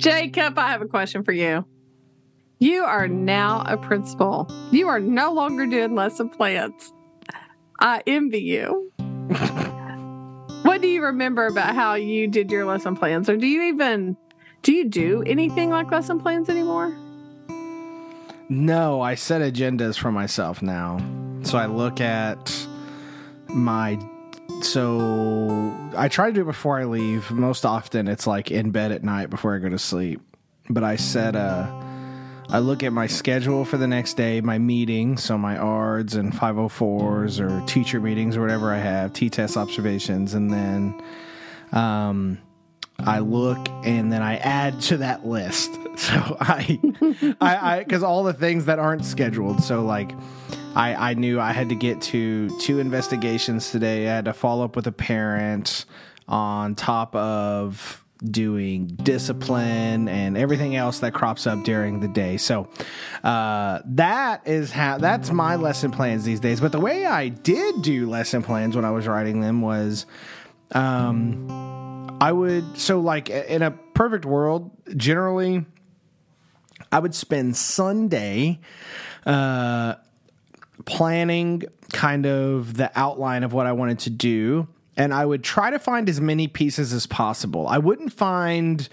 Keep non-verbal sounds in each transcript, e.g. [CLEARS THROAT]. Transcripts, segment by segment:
Jacob, I have a question for you. You are now a principal. You are no longer doing lesson plans. I envy you. what do you remember about how you did your lesson plans? Or do you even do you do anything like lesson plans anymore? No, I set agendas for myself now. So I look at my so I try to do it before I leave. Most often it's like in bed at night before I go to sleep. But I set a I look at my schedule for the next day, my meetings, so my ARDs and 504s or teacher meetings or whatever I have, T-TESS observations, and then um, I look and then I add to that list. [LAUGHS] So I I, I, because all the things that aren't scheduled. So like, I, I knew I had to get to two investigations today. I had to follow up with a parent on top of doing discipline and everything else that crops up during the day. So uh, that is how that's my lesson plans these days. But the way I did do lesson plans when I was writing them was um, I would so like in a perfect world, generally I would spend Sunday uh, planning kind of the outline of what I wanted to do and I would try to find as many pieces as possible. I wouldn't find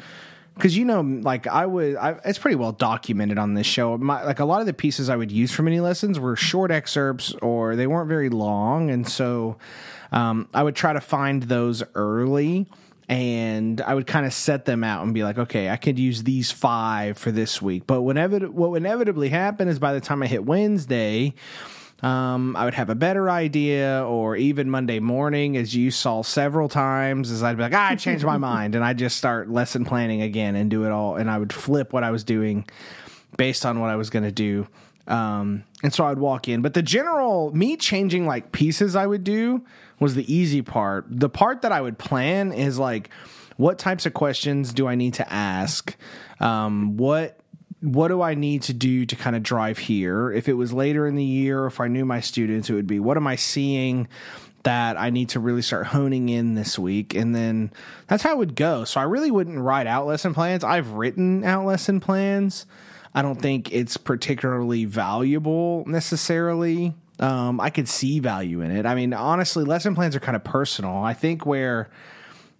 because you know, like I would, I, it's pretty well documented on this show. My, like a lot of the pieces I would use for mini lessons were short excerpts or they weren't very long, and so um, I would try to find those early. And I would kind of set them out and be like, okay, I could use these five for this week. But whenever what would inevitably happen is by the time I hit Wednesday, um, I would have a better idea, or even Monday morning, as you saw several times, as I'd be like, ah, I changed my [LAUGHS] mind, and I'd just start lesson planning again and do it all, and I would flip what I was doing based on what I was going to do. Um, and so I'd walk in, but the general me changing like pieces I would do was the easy part. The part that I would plan is like, what types of questions do I need to ask? Um, what what do I need to do to kind of drive here? If it was later in the year, if I knew my students, it would be what am I seeing that I need to really start honing in this week? And then that's how it would go. So I really wouldn't write out lesson plans. I've written out lesson plans. I don't think it's particularly valuable necessarily. Um, I could see value in it. I mean, honestly, lesson plans are kind of personal. I think where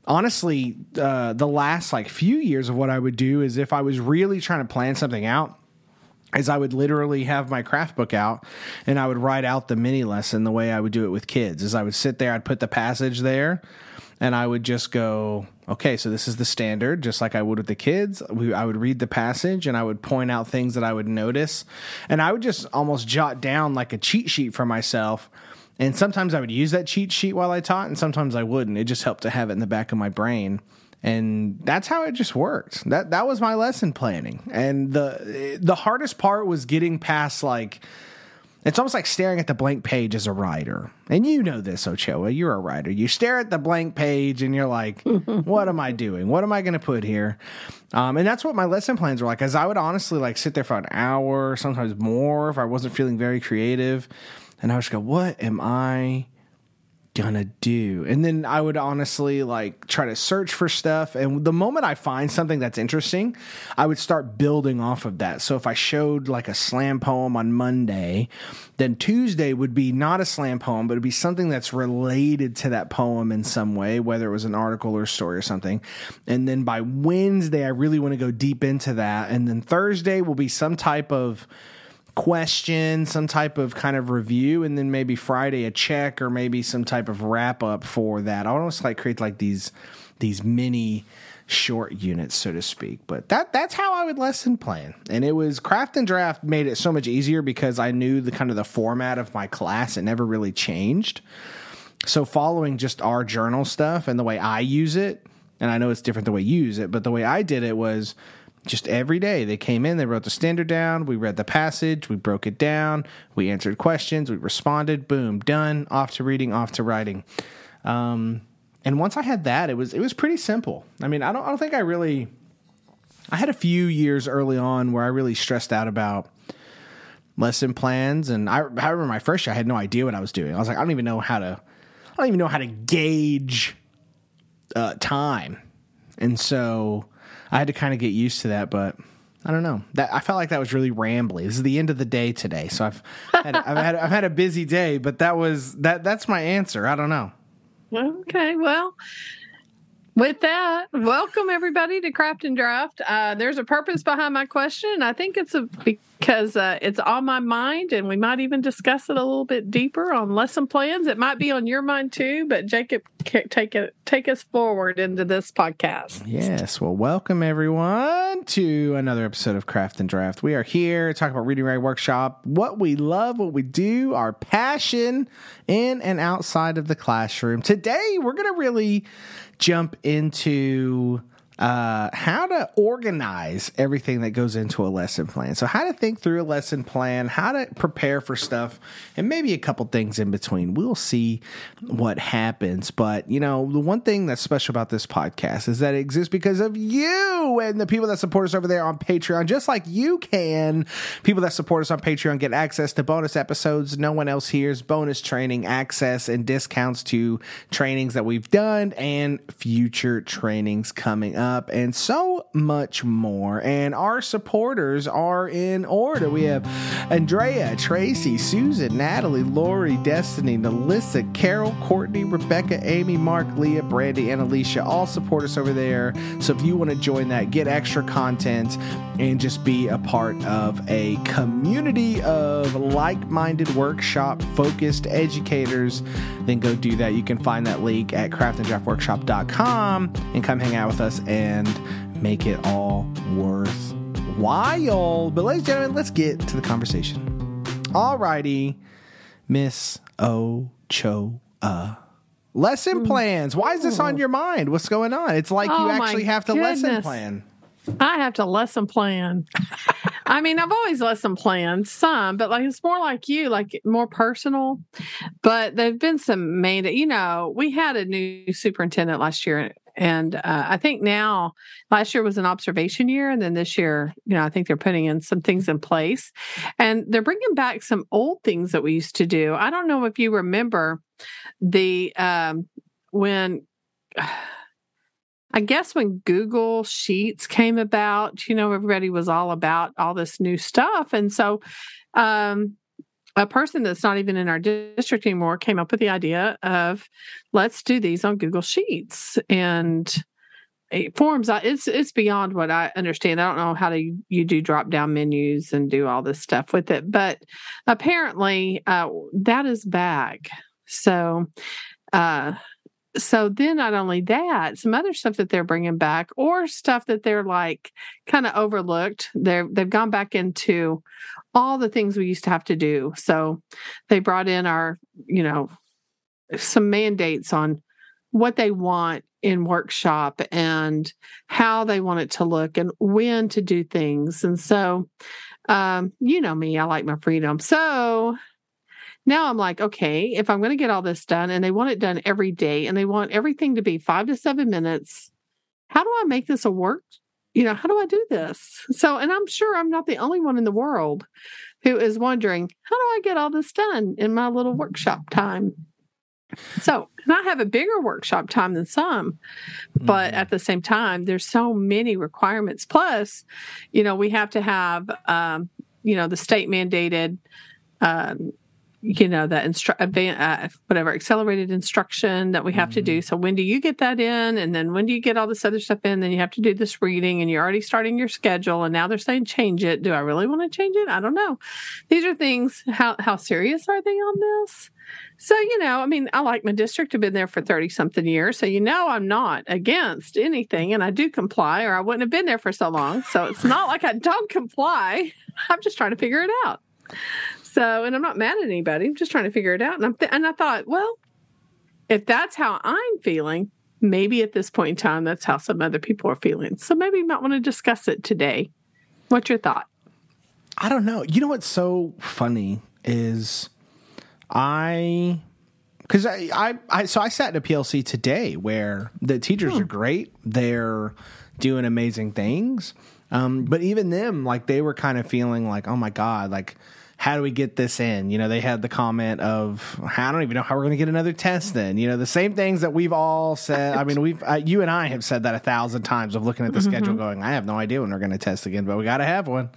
honestly, uh, the last like few years of what I would do is if I was really trying to plan something out, is I would literally have my craft book out and I would write out the mini lesson the way I would do it with kids. Is I would sit there, I'd put the passage there, and I would just go, okay, so this is the standard, just like I would with the kids. We, I would read the passage and I would point out things that I would notice, and I would just almost jot down like a cheat sheet for myself and sometimes I would use that cheat sheet while I taught, and sometimes I wouldn't. It just helped to have it in the back of my brain. And that's how it just worked. That that was my lesson planning. And the the hardest part was getting past like it's almost like staring at the blank page as a writer. And you know this, Ochoa. You're a writer. You stare at the blank page and you're like, [LAUGHS] what am I doing? What am I going to put here? Um, and that's what my lesson plans were like. As I would honestly like sit there for an hour, sometimes more, if I wasn't feeling very creative and I just go, what am I gonna do? And then I would honestly like try to search for stuff. And the moment I find something that's interesting, I would start building off of that. So if I showed like a slam poem on Monday, then Tuesday would be not a slam poem, but it'd be something that's related to that poem in some way, whether it was an article or story or something. And then by Wednesday, I really want to go deep into that. And then Thursday will be some type of question, some type of kind of review, and then maybe Friday a check or maybe some type of wrap up for that. I almost like create like these these mini short units, so to speak. But that that's how I would lesson plan. And it was craft and draft made it so much easier because I knew the kind of the format of my class. It never really changed. So following just our journal stuff and the way I use it, and I know it's different the way you use it, but the way I did it was just every day. They came in they wrote the standard down we read the passage we broke it down we answered questions we responded boom done off to reading off to writing. Um, and once i had that it was it was pretty simple. I mean i don't, I don't think i really i had a few years early on where i really stressed out about lesson plans and i, I remember my first year i had no idea what i was doing. I was like i don't even know how to i don't even know how to gauge uh, time. And so I had to kind of get used to that, but I don't know. That I felt like that was really rambly. This is the end of the day today, so I've had, I've had I've had a busy day, but that was that that's my answer. I don't know. Okay, well, with that, welcome everybody to Craft and Draft. Uh, there's a purpose behind my question. I think it's a because uh, it's on my mind, and we might even discuss it a little bit deeper on lesson plans. It might be on your mind too, but Jacob, take it take us forward into this podcast. Yes, well, welcome everyone to another episode of Craft and Draft. We are here to talk about Reading Writing Workshop, what we love, what we do, our passion in and outside of the classroom. Today, we're going to really jump into uh, how to organize everything that goes into a lesson plan. So, how to think through a lesson plan, how to prepare for stuff, and maybe a couple things in between. We'll see what happens. But, you know, the one thing that's special about this podcast is that it exists because of you and the people that support us over there on Patreon, just like you can. People that support us on Patreon get access to bonus episodes no one else hears, bonus training, access, and discounts to trainings that we've done and future trainings coming up up, and so much more. And our supporters are in order. We have Andrea, Tracy, Susan, Natalie, Lori, Destiny, Melissa, Carol, Courtney, Rebecca, Amy, Mark, Leah, Brandy, and Alicia all support us over there. So if you want to join that, get extra content and just be a part of a community of like minded workshop focused educators, then go do that. You can find that link at craftanddraftworkshop.com and come hang out with us and make it all worthwhile. But, ladies and gentlemen, let's get to the conversation. Alrighty, Miss Ochoa. Lesson mm. plans. Why is this on your mind? What's going on? It's like Oh, you actually have to lesson plan. I have to lesson plan. [LAUGHS] I mean, I've always lesson planned some, but like it's more like you, like more personal. But there've been some main, you know, we had a new superintendent last year, and uh, I think now last year was an observation year, and then this year, you know, I think they're putting in some things in place, and they're bringing back some old things that we used to do. I don't know if you remember the um, when. [SIGHS] I guess when Google Sheets came about, you know, everybody was all about all this new stuff. And so um, a person that's not even in our district anymore came up with the idea of let's do these on Google Sheets and forms. uh, It's it's beyond what I understand. I don't know how to you do drop down menus and do all this stuff with it, but apparently uh, that is back. So uh, so then not only that some other stuff that they're bringing back or stuff that they're like kind of overlooked they're they've gone back into all the things we used to have to do so they brought in our you know some mandates on what they want in workshop and how they want it to look and when to do things and so um you know me i like my freedom so now I'm like, okay, if I'm going to get all this done and they want it done every day and they want everything to be five to seven minutes, how do I make this a work? You know, how do I do this? So, and I'm sure I'm not the only one in the world who is wondering, how do I get all this done in my little workshop time? So, and I have a bigger workshop time than some, but Mhm. at the same time, there's so many requirements. Plus, you know, we have to have, um, you know, the state mandated, um, you know, the instru- advan- uh, whatever accelerated instruction that we have to do. So when do you get that in? And then when do you get all this other stuff in? Then you have to do this reading and you're already starting your schedule. And now they're saying change it. Do I really want to change it? I don't know. These are things, how, how serious are they on this? So, you know, I mean, I like my district. I've been there for 30 something years. So, you know, I'm not against anything and I do comply or I wouldn't have been there for so long. So it's not like I don't comply. [LAUGHS] I'm just trying to figure it out. So, and I'm not mad at anybody. I'm just trying to figure it out. And I'm th- and I thought, well, if that's how I'm feeling, maybe at this point in time, that's how some other people are feeling. So maybe you might want to discuss it today. What's your thought? I don't know. You know what's so funny is I because I, I I so I sat in a PLC today where the teachers are great. They're doing amazing things. Um, but even them, like they were kind of feeling like, oh my God, like how do we get this in? You know, they had the comment of, I don't even know how we're going to get another test then. You know, the same things that we've all said. I mean, we've, uh, you and I have said that a thousand times of looking at the mm-hmm. schedule going, I have no idea when we're going to test again, but we got to have one.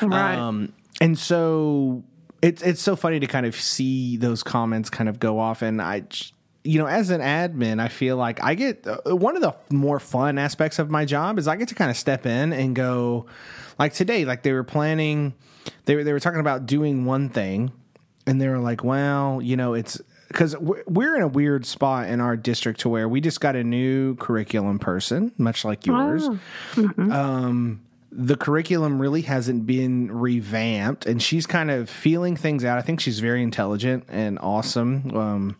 Right. Um, and so it's, it's so funny to kind of see those comments kind of go off. And I, you know, as an admin, I feel like I get uh, one of the more fun aspects of my job is I get to kind of step in and go, like today, like they were planning, they were, they were talking about doing one thing, and they were like, well, you know, it's because we're in a weird spot in our district to where we just got a new curriculum person, much like yours. Oh. Mm-hmm. Um, the curriculum really hasn't been revamped, and she's kind of feeling things out. I think she's very intelligent and awesome. Um,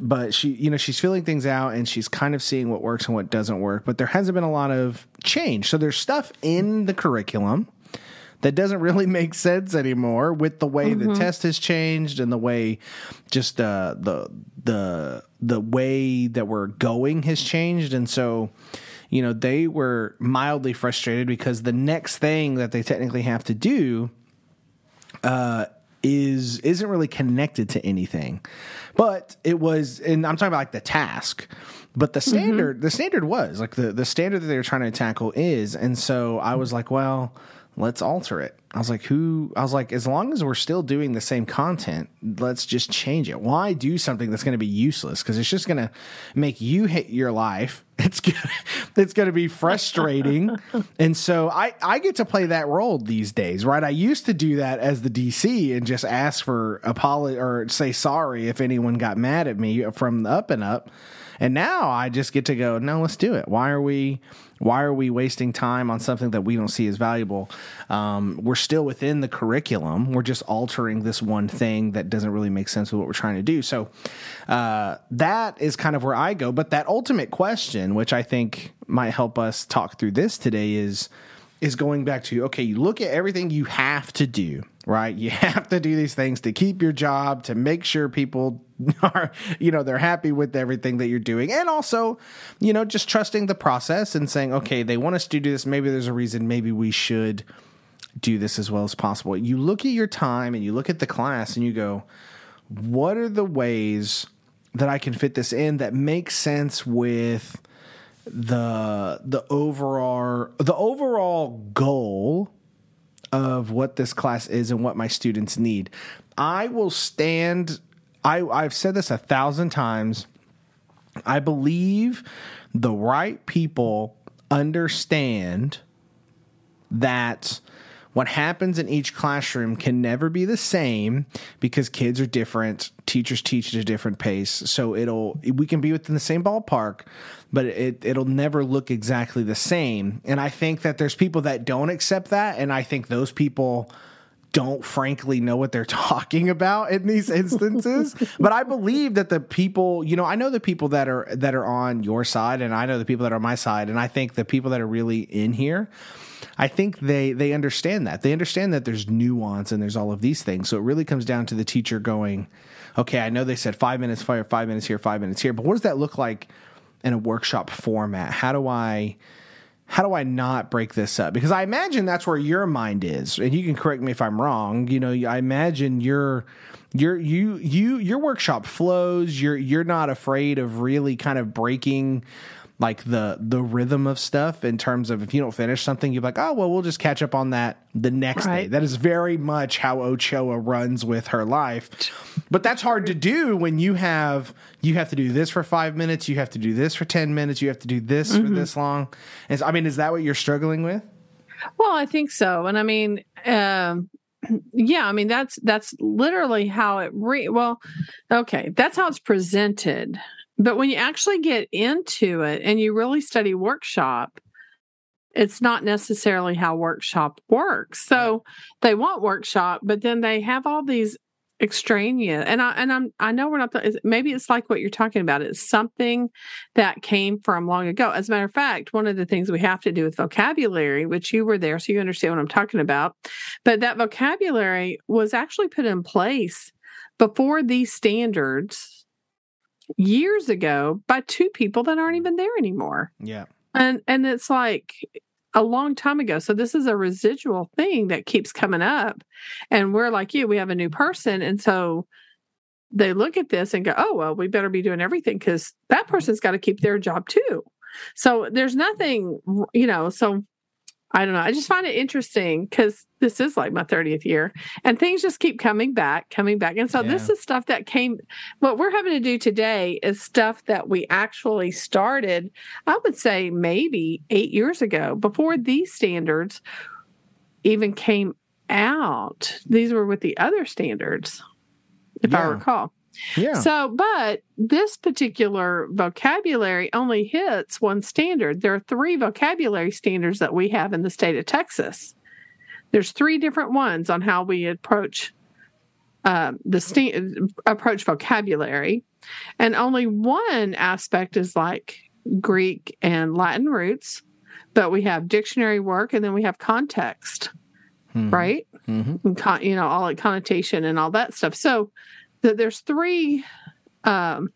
but she you know she's feeling things out and she's kind of seeing what works and what doesn't work but there hasn't been a lot of change so there's stuff in the curriculum that doesn't really [LAUGHS] make sense anymore with the way mm-hmm. the test has changed and the way just uh, the the the way that we're going has changed and so you know they were mildly frustrated because the next thing that they technically have to do uh, is isn't really connected to anything. But it was, and I'm talking about like the task. But the mm-hmm. standard, mm-hmm. the standard was like the the standard that they were trying to tackle is, and so I was like, well, let's alter it. I was like, who? I was like, as long as we're still doing the same content, let's just change it. Why do something that's going to be useless? Because it's just going to make you hate your life. [LAUGHS] It's gonna, it's going to be frustrating, [LAUGHS] and so I I get to play that role these days, right? I used to do that as the DC and just ask for apology or say sorry if anyone got mad at me from the up and up. And now I just get to go, no, let's do it. Why are we why are we wasting time on something that we don't see as valuable? Um, we're still within the curriculum. We're just altering this one thing that doesn't really make sense with what we're trying to do. So uh, that is kind of where I go. But that ultimate question, which I think might help us talk through this today, is is going back to okay, you look at everything you have to do, right? You [LAUGHS] have to do these things to keep your job, to make sure people [LAUGHS] are, you know, they're happy with everything that you're doing. And also, you know, just trusting the process and saying, okay, they want us to do this. Maybe there's a reason. Maybe we should do this as well as possible. You look at your time and you look at the class and you go, what are the ways that I can fit this in that makes sense with the the overall the overall goal of what this class is and what my students need. I will stand I I've said this a thousand times. I believe the right people understand that what happens in each classroom can never be the same because kids are different teachers teach at a different pace so it'll we can be within the same ballpark but it it'll never look exactly the same and i think that there's people that don't accept that and i think those people don't frankly know what they're [LAUGHS] talking about in these instances but i believe that the people you know i know the people that are that are on your side and i know the people that are on my side and i think the people that are really in here I think they they understand that. They understand that there's nuance and there's all of these things. So it really comes down to the teacher going, okay, I know they said five minutes fire, five minutes here, five minutes here, but what does that look like in a workshop format? How do I how do I not break this up? Because I imagine that's where your mind is, and you can correct me if I'm wrong. You know, I imagine your your you you your workshop flows. You're you're not afraid of really kind of breaking like the the rhythm of stuff in terms of if you don't finish something, you're like, oh well, we'll just catch up on that the next right. day. That is very much how Ochoa runs with her life. But that's hard to do when you have you have to do this for five minutes, you have to do this for ten minutes, you have to do this mm-hmm. for this long. And so, I mean, is that what you're struggling with? Well, I think so, and I mean, um, [CLEARS THROAT] yeah, I mean that's that's literally how it re. Well, okay, that's how it's presented but when you actually get into it and you really study workshop, it's not necessarily how workshop works. So they want workshop, but then they have all these extraneous and I and I'm I know we're not maybe it's like what you're talking about. It's something that came from long ago. As a matter of fact, one of the things we have to do with vocabulary, which you were there, so you understand what I'm talking about. But that vocabulary was actually put in place before these standards years ago by two people that aren't mm. even there anymore. Yeah. And and it's like a long time ago. So this is a residual thing that keeps coming up. And we're like you, we have a new person. And so they look at this and go, oh, well, we better be doing everything because that mm-hmm. person's got to keep their job too. So there's nothing, you know, so I don't know. I just find it interesting because this is like my 30th year and things just keep coming back, coming back. And so yeah. this is stuff that came, what we're having to do today is stuff that we actually started, I would say maybe eight years ago before these standards even came out. These were with the other standards, if yeah. I recall. Yeah. So, but this particular vocabulary only hits one standard. There are three vocabulary standards that we have in the state of Texas. There's three different ones on how we approach uh, the st- approach vocabulary, and only one aspect is like Greek and Latin roots. But we have dictionary work, and then we have context, mm-hmm. right? Mm-hmm. Con- you know, all like connotation and all that stuff. So that there's three um,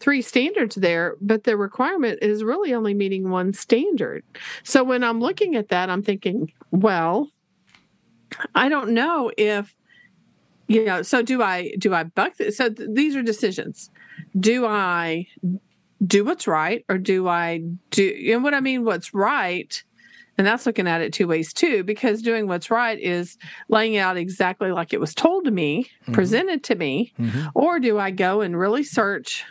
three standards there, but the requirement is really only meeting one standard. So when I'm looking at that, I'm thinking, well, I don't know if you know. So do I? Do I buck? So th- these are decisions. Do I do what's right, or do I do? And what I mean, what's right and that's looking at it two ways too, because doing what's right is laying out exactly like it was told to me, mm-hmm. presented to me, mm-hmm. or do I go and really search,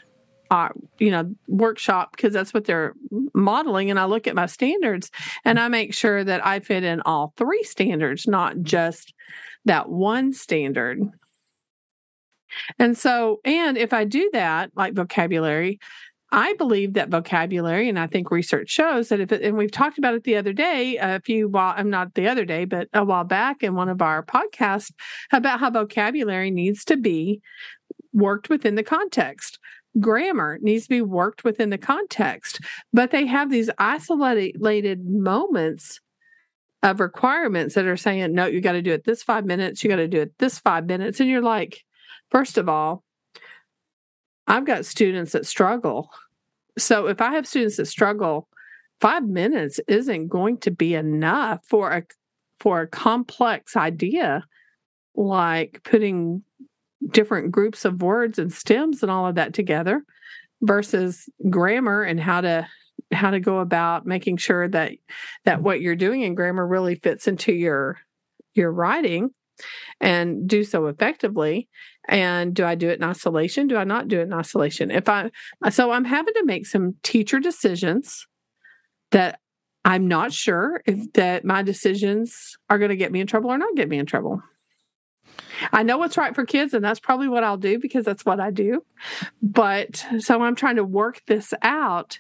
uh, you know, workshop because that's what they're modeling, and I look at my standards and I make sure that I fit in all three standards, not just that one standard. And so, and if I do that, like vocabulary, I believe that vocabulary, and I think research shows that if it, and we've talked about it the other day, a few while, I'm not the other day, but a while back in one of our podcasts about how vocabulary needs to be worked within the context. Grammar needs to be worked within the context, but they have these isolated moments of requirements that are saying, no, you got to do it this five minutes, you got to do it this five minutes. And you're like, first of all, I've got students that struggle. So if I have students that struggle, five minutes isn't going to be enough for a for a complex idea like putting different groups of words and stems and all of that together versus grammar and how to how to go about making sure that that what you're doing in grammar really fits into your your writing and do so effectively and do I do it in isolation? Do I not do it in isolation? If I, so I'm having to make some teacher decisions that I'm not sure if that my decisions are going to get me in trouble or not get me in trouble. I know what's right for kids, and that's probably what I'll do because that's what I do. But so I'm trying to work this out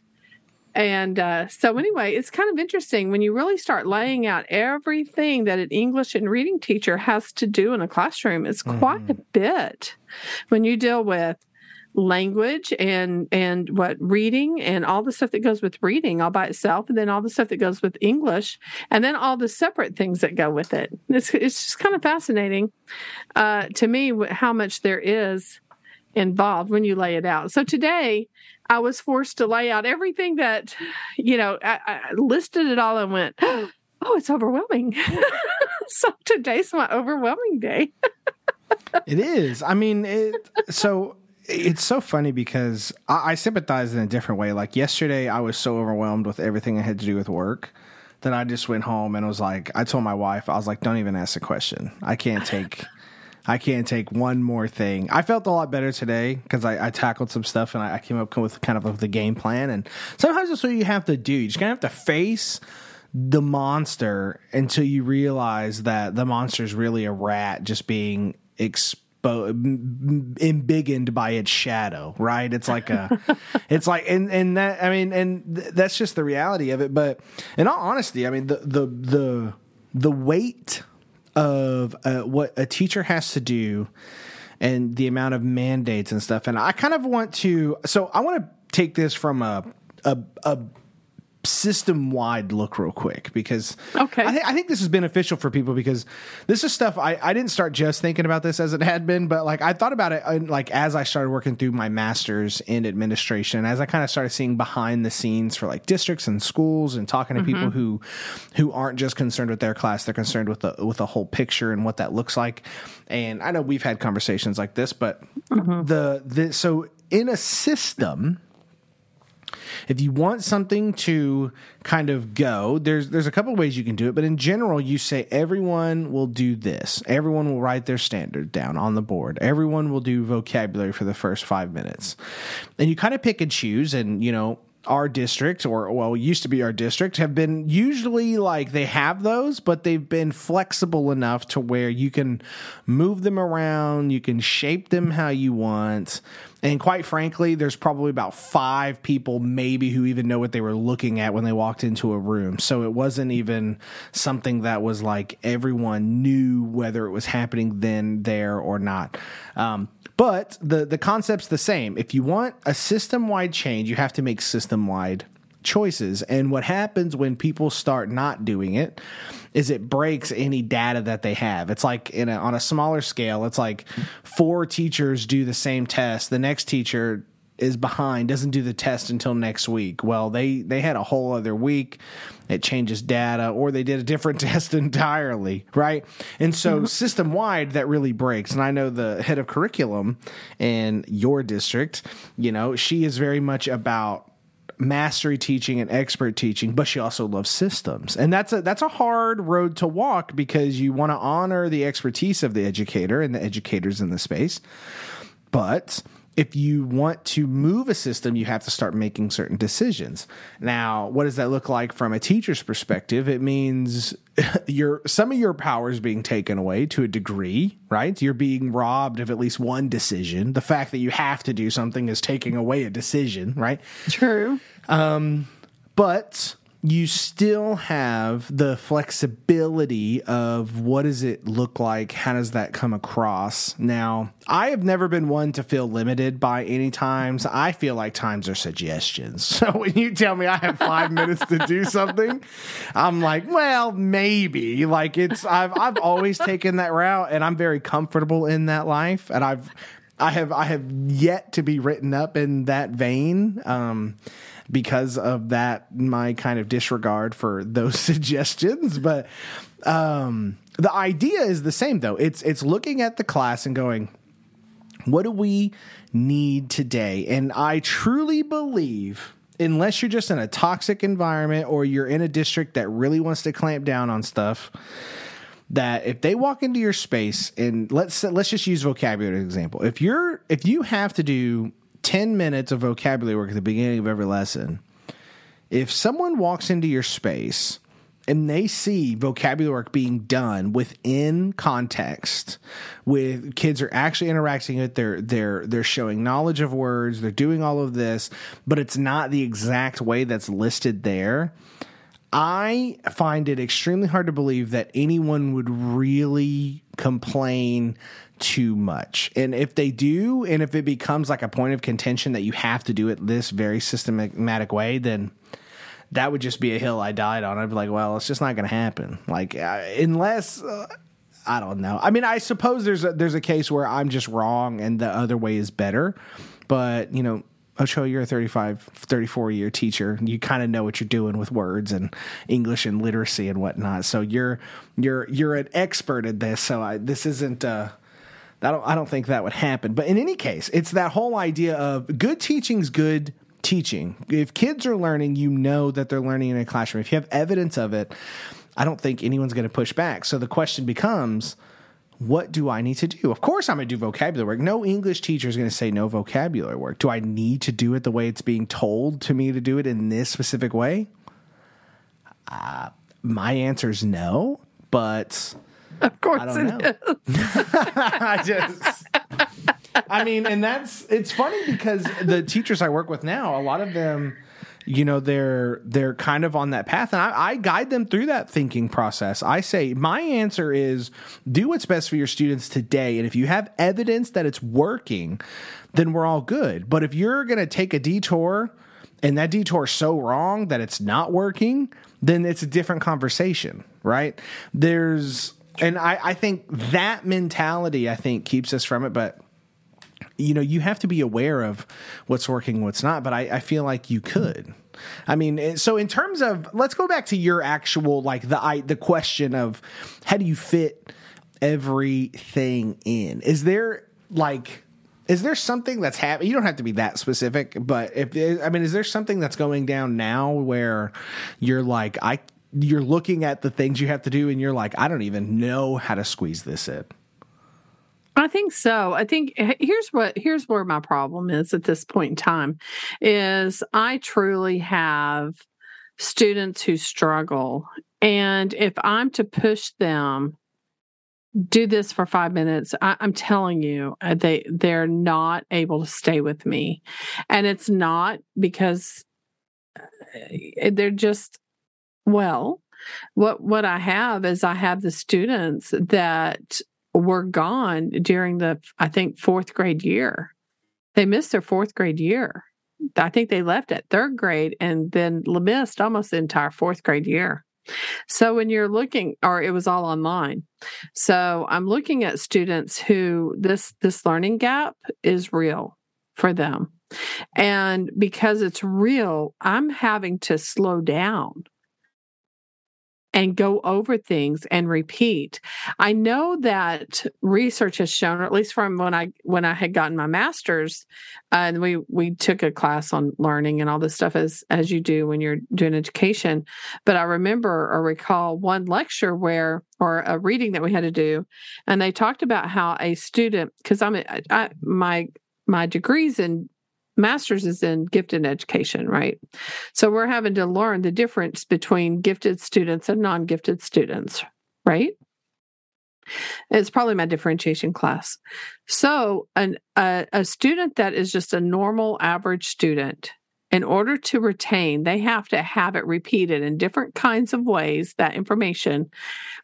and uh, so, anyway, it's kind of interesting when you really start laying out everything that an English and reading teacher has to do in a classroom. It's quite mm-hmm. a bit when you deal with language and and what reading and all the stuff that goes with reading all by itself and then all the stuff that goes with english and then all the separate things that go with it it's it's just kind of fascinating uh, to me how much there is involved when you lay it out so today I was forced to lay out everything that, [SIGHS] you know, I, I listed it all and went, [GASPS] oh, it's overwhelming. [LAUGHS] so today's my overwhelming day. [LAUGHS] it is. I mean, it, so it's so funny because I, I, sympathize in a different way. Like yesterday, I was so overwhelmed with everything I had to do with work that I just went home and was like, I told my wife, I was like, don't even ask a question. I can't take. I can't take one more thing. I felt a lot better today because I, I, tackled some stuff and I, I, came up with kind of the game plan. And sometimes that's what you have to do. You just kind of have to face the monster until you realize that the monster is really a rat just being exposed embiggened by its shadow right it's like a [LAUGHS] it's like and and that i mean and th- that's just the reality of it but in all honesty i mean the the the the weight of uh, what a teacher has to do and the amount of mandates and stuff. And I kind of want to, so I want to take this from a, a, a system wide look real quick because Okay. I, th- I think this is beneficial for people because this is stuff I, I didn't start just thinking about this as it had been, but like I thought about it uh, like as I started working through my master's in administration, as I kind of started seeing behind the scenes for like districts and schools and talking to people who who aren't just concerned with their class, they're concerned with the with the whole picture and what that looks like. And I know we've had conversations like this, but the the so in a system if you want something to kind of go, there's there's a couple ways you can do it, but in general, you say everyone will do this. Everyone will write their standard down on the board. Everyone will do vocabulary for the first five minutes, and you kind of pick and choose. And you know, our district, or well, used to be our district, have been usually like they have those, but they've been flexible enough to where you can move them around, you can shape them how you want. And quite frankly, there's probably about five people, maybe, who even know what they were looking at when they walked into a room. So it wasn't even something that was like everyone knew whether it was happening then, there, or not. Um, but the the concept's the same. If you want a system wide change, you have to make system wide choices. And what happens when people start not doing it is it breaks any data that they have. It's like in a, on a smaller scale, it's like four teachers do the same test. The next teacher is behind, doesn't do the test until next week. Well, they they had a whole other week. It changes data, or they did a different [LAUGHS] test entirely, right? And so mm-hmm. system wide, that really breaks. And I know the head of curriculum in your district, you know, she is very much about mastery teaching and expert teaching, but she also loves systems. And that's a that's a hard road to walk because you want to honor the expertise of the educator and the educators in the space. But if you want to move a system, you have to start making certain decisions. Now, what does that look like from a teacher's perspective? It means [LAUGHS] your some of your power is being taken away to a degree, right? You're being robbed of at least one decision. The fact that you have to do something is taking away a decision, right? True. Um, but you still have the flexibility of what does it look like? How does that come across? Now i have never been one to feel limited by any times. I feel like times are suggestions. [LAUGHS] So when you tell me i have five [LAUGHS] minutes to do something i'm like well maybe. Like it's i've i've always taken that route and i'm very comfortable in that life and i've I have I have yet to be written up in that vein. Um, because of that my kind of disregard for those [LAUGHS] suggestions. But um, the idea is the same though. It's it's looking at the class and going, what do we need today? And I truly believe. Unless you're just in a toxic environment or you're in a district that really wants to clamp down on stuff, that if they walk into your space and let's let's just use vocabulary as an example. If you're if you have to do 10 minutes of vocabulary work at the beginning of every lesson, if someone walks into your space and they see vocabulary work being done within context with kids are actually interacting with they're they're they're showing knowledge of words they're doing all of this but it's not the exact way that's listed there I find it extremely hard to believe that anyone would really complain too much. And if they do, and if it becomes like a point of contention that you have to do it this very systematic way, then that would just be a hill I died on. I'd be like, well, it's just not going to happen. Like, uh, unless. Uh, I don't know. I mean, I suppose there's a, there's a case where I'm just wrong and the other way is better, but you know, Ocho, you're a 35, 34 year teacher. You kind of know what you're doing with words and English and literacy and whatnot. So you're you're you're an expert at this. So I, this isn't. Uh, I don't. I don't think that would happen. But in any case, it's that whole idea of good teaching's good teaching. If kids are learning, you know that they're learning in a classroom. If you have evidence of it, I don't think anyone's going to push back. So the question becomes what do I need to do? Of course, I'm going to do vocabulary work. No English teacher is going to say no vocabulary work. Do I need to do it the way it's being told to me to do it in this specific way? Uh, my answer is no, but [LAUGHS] Of course I don't it know. is. [LAUGHS] I just. I mean, and that's it's funny because the teachers I work with now, a lot of them, you know, they're they're kind of on that path, and I, I guide them through that thinking process. I say my answer is do what's best for your students today, and if you have evidence that it's working, then we're all good. But if you're going to take a detour and that detour is so wrong that it's not working, then it's a different conversation, right? There's, and I, I think that mentality, I think, keeps us from it. But you know, you have to be aware of what's working, what's not. But I, I feel like you could. I mean, eh, so in terms of, let's go back to your actual like the I, the question of how do you fit everything in? Is there like is there something that's happening? You don't have to be that specific, but if I mean, is there something that's going down now where you're like, I, you're looking at the things you have to do, and you're like, I don't even know how to squeeze this in. I think so. I think here's what here's where my problem is at this point in time is I truly have students who struggle and if I'm to push them do this for five minutes I, am telling you uh, they they're not able to stay with me and it's not because uh, they're just well what what i have is i have the students that were gone during the i think fourth grade year they missed their fourth grade year i think they left at third grade and then missed almost the entire fourth grade year so when you're looking, or it was all online. So I'm looking at students who this this learning gap is real for them. And because it's real, I'm having to slow down and go over things and repeat. I know that research has shown, or at least from when I when I had gotten my master's, uh, and we we took a class on learning and all this stuff as as you do when you're doing education. But I remember or recall one lecture where or a reading that we had to do, and they talked about how a student because I'm I, my my degrees in master's is in gifted education, right? So we're having to learn the difference between gifted students and non gifted students, right? It's probably my differentiation class. So, an, a, a student that is just a normal average student, in order to retain, they have to have it repeated in different kinds of ways, that information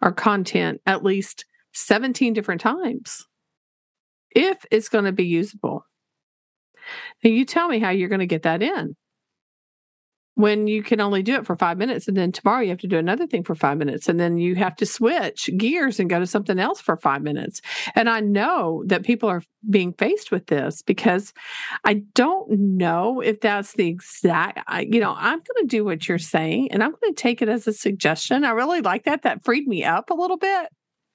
or content, at least 17 different times, if it's going to be usable. Now you tell me how you're going to get that in. When you can only do it for five minutes and then tomorrow you have to do another thing for five minutes and then you have to switch gears and go to something else for five minutes. And i know that people are being faced with this because i don't know if that's the exact you know i'm going to do what you're saying and i'm going to take it as a suggestion. I really like that. That freed me up a little bit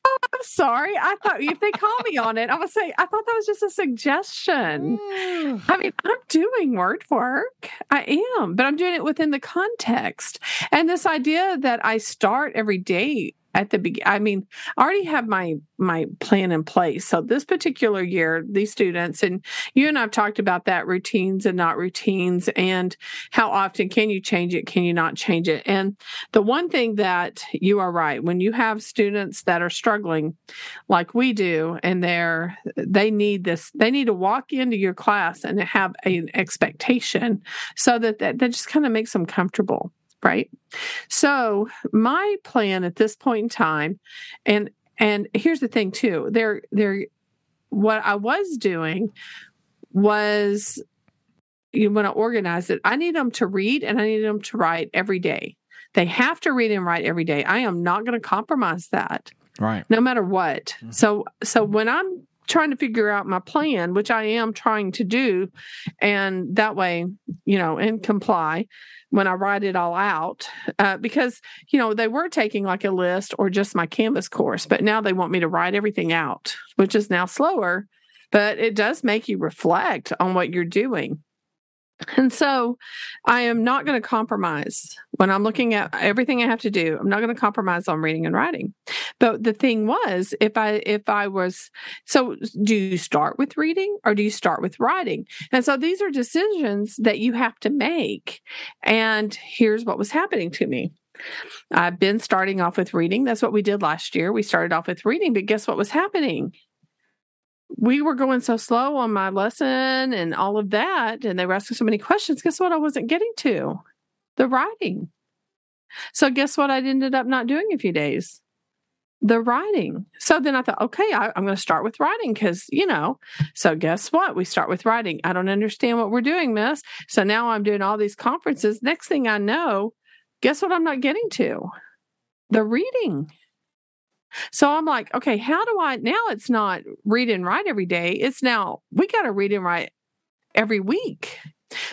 Oh, I'm sorry. I thought if they call me on it, I would say, I thought that was just a suggestion. Mm. I mean, I'm doing word work. I am, but I'm doing it within the context. And this idea that I start every day at the beginning i mean i already have my my plan in place. So this particular year these students and you and i've talked about that routines and not routines and how often can you change it can you not change it? And the one thing that you are right when you have students that are struggling like we do and they're they need this they need to walk into your class and have an expectation so that that, that just kind of makes them comfortable right? So my plan at this point in time and and here's the thing too there there what i was doing was you want to organize it i need them to read and i need them to write every day. They have to read and write every day. I am not going to compromise that right. no matter what. Mm-hmm. so so when i'm trying to figure out my plan which i am trying to do and that way you know and comply when I write it all out uh, because, you know, they were taking like a list or just my Canvas course, but now they want me to write everything out, which is now slower, but it does make you reflect on what you're doing. [LAUGHS] And so I am not going to compromise when I'm looking at everything I have to do. I'm not going to compromise on reading and writing. But the thing was, if I if I was so do you start with reading or do you start with writing? And so these are decisions that you have to make. And here's what was happening to me. I've been starting off with reading. That's what we did last year. We started off with reading, but guess what was happening? We were going so slow on my lesson and all of that, and they were asking so many questions. Guess what? I wasn't getting to the writing. So, guess what? I ended up not doing a few days the writing. So then I thought, okay, I, am going to start with writing because, you know, so guess what? We start with writing. I don't understand what we're doing, miss. So now I'm doing all these conferences. Next thing I know, guess what I'm not getting to? The reading. So I'm like, okay, how do I now it's not read and write every day. It's now we got to read and write every week.